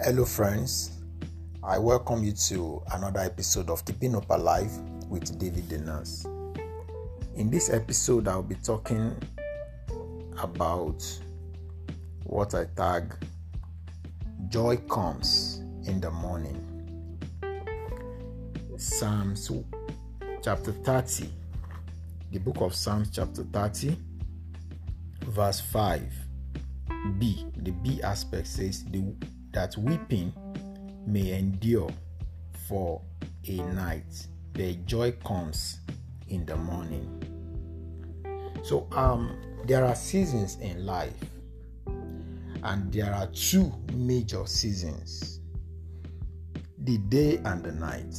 Hello, friends. I welcome you to another episode of Keeping Up Alive with David Nurse. In this episode, I'll be talking about what I tag Joy Comes in the Morning. Psalms chapter 30, the book of Psalms, chapter 30, verse 5. B, the B aspect says the, that weeping may endure for a night, but joy comes in the morning. So, um, there are seasons in life, and there are two major seasons the day and the night.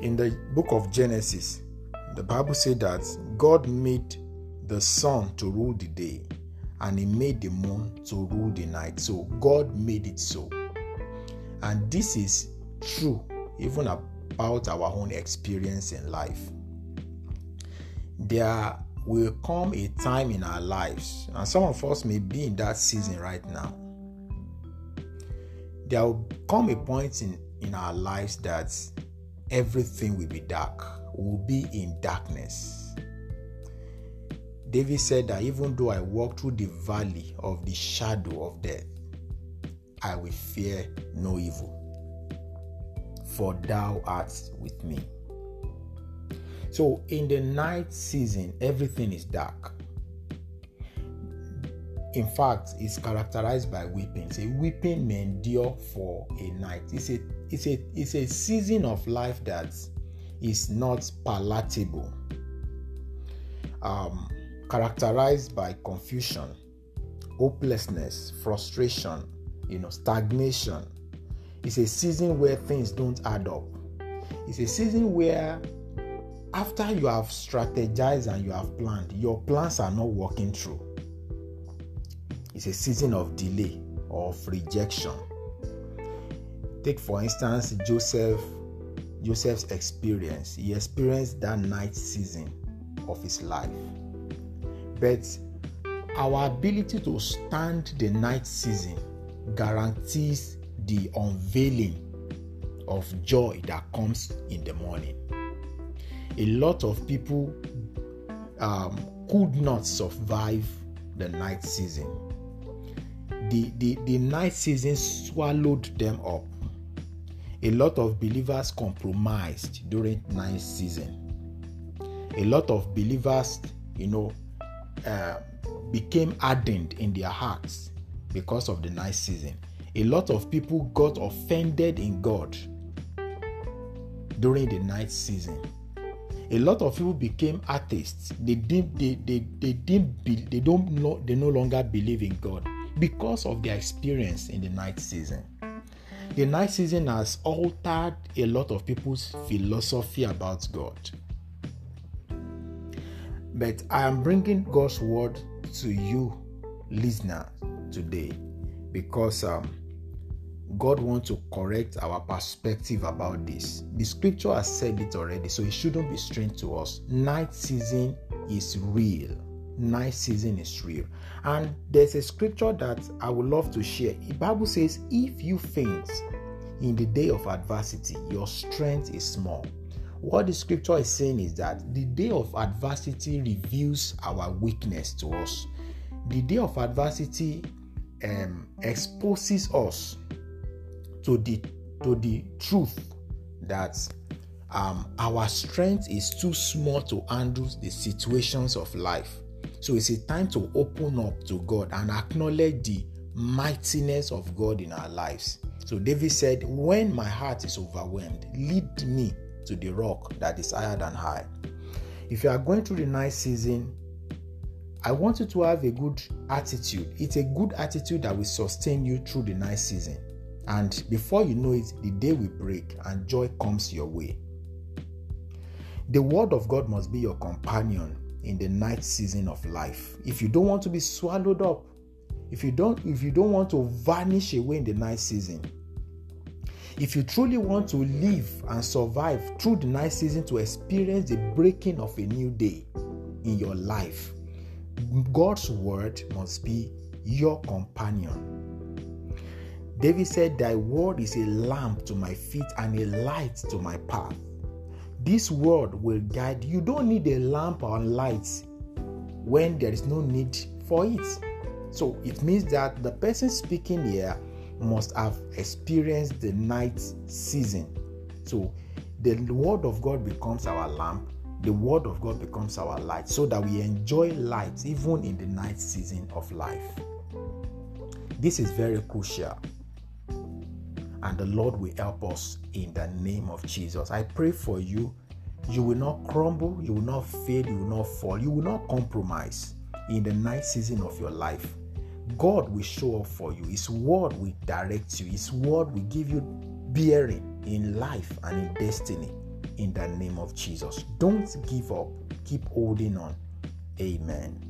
In the book of Genesis, the Bible said that God made the sun to rule the day and he made the moon to rule the night. So God made it so. And this is true even about our own experience in life. There will come a time in our lives, and some of us may be in that season right now. There will come a point in, in our lives that everything will be dark, will be in darkness. David said that even though I walk through the valley of the shadow of death, I will fear no evil, for thou art with me. So, in the night season, everything is dark. In fact, it's characterized by weeping. Say, weeping may endure for a night. It's a, it's a, it's a season of life that is not palatable. Um, characterized by confusion, hopelessness, frustration, you know, stagnation. It's a season where things don't add up. It's a season where after you have strategized and you have planned, your plans are not working through. It's a season of delay of rejection. Take for instance Joseph Joseph's experience. He experienced that night season of his life. But our ability to stand the night season guarantees the unveiling of joy that comes in the morning. A lot of people um, could not survive the night season. The, the, the night season swallowed them up. A lot of believers compromised during night season. A lot of believers, you know, became hardened in their hearts because of the night season. A lot of people got offended in God during the night season. A lot of people became atheists. They didn't, they, they, they didn't be, they don't know they no longer believe in God because of their experience in the night season. The night season has altered a lot of people's philosophy about God. But I am bringing God's word to you, listener, today because um, God wants to correct our perspective about this. The scripture has said it already, so it shouldn't be strange to us. Night season is real. Night season is real. And there's a scripture that I would love to share. The Bible says, If you faint in the day of adversity, your strength is small. What the scripture is saying is that the day of adversity reveals our weakness to us. The day of adversity um, exposes us to the to the truth that um, our strength is too small to handle the situations of life. So it's a time to open up to God and acknowledge the mightiness of God in our lives. So David said, When my heart is overwhelmed, lead me to the rock that is higher than high. If you are going through the night season, I want you to have a good attitude. It's a good attitude that will sustain you through the night season. And before you know it, the day will break and joy comes your way. The word of God must be your companion in the night season of life. If you don't want to be swallowed up, if you don't if you don't want to vanish away in the night season, if you truly want to live and survive through the night season to experience the breaking of a new day in your life, God's word must be your companion. David said, Thy word is a lamp to my feet and a light to my path. This word will guide you. don't need a lamp or light when there is no need for it. So it means that the person speaking here must have experienced the night season. So the word of God becomes our lamp, the word of God becomes our light, so that we enjoy light even in the night season of life. This is very crucial. And the Lord will help us in the name of Jesus. I pray for you. You will not crumble, you will not fail, you will not fall, you will not compromise in the night season of your life. God will show up for you. His word will direct you. His word will give you bearing in life and in destiny in the name of Jesus. Don't give up. Keep holding on. Amen.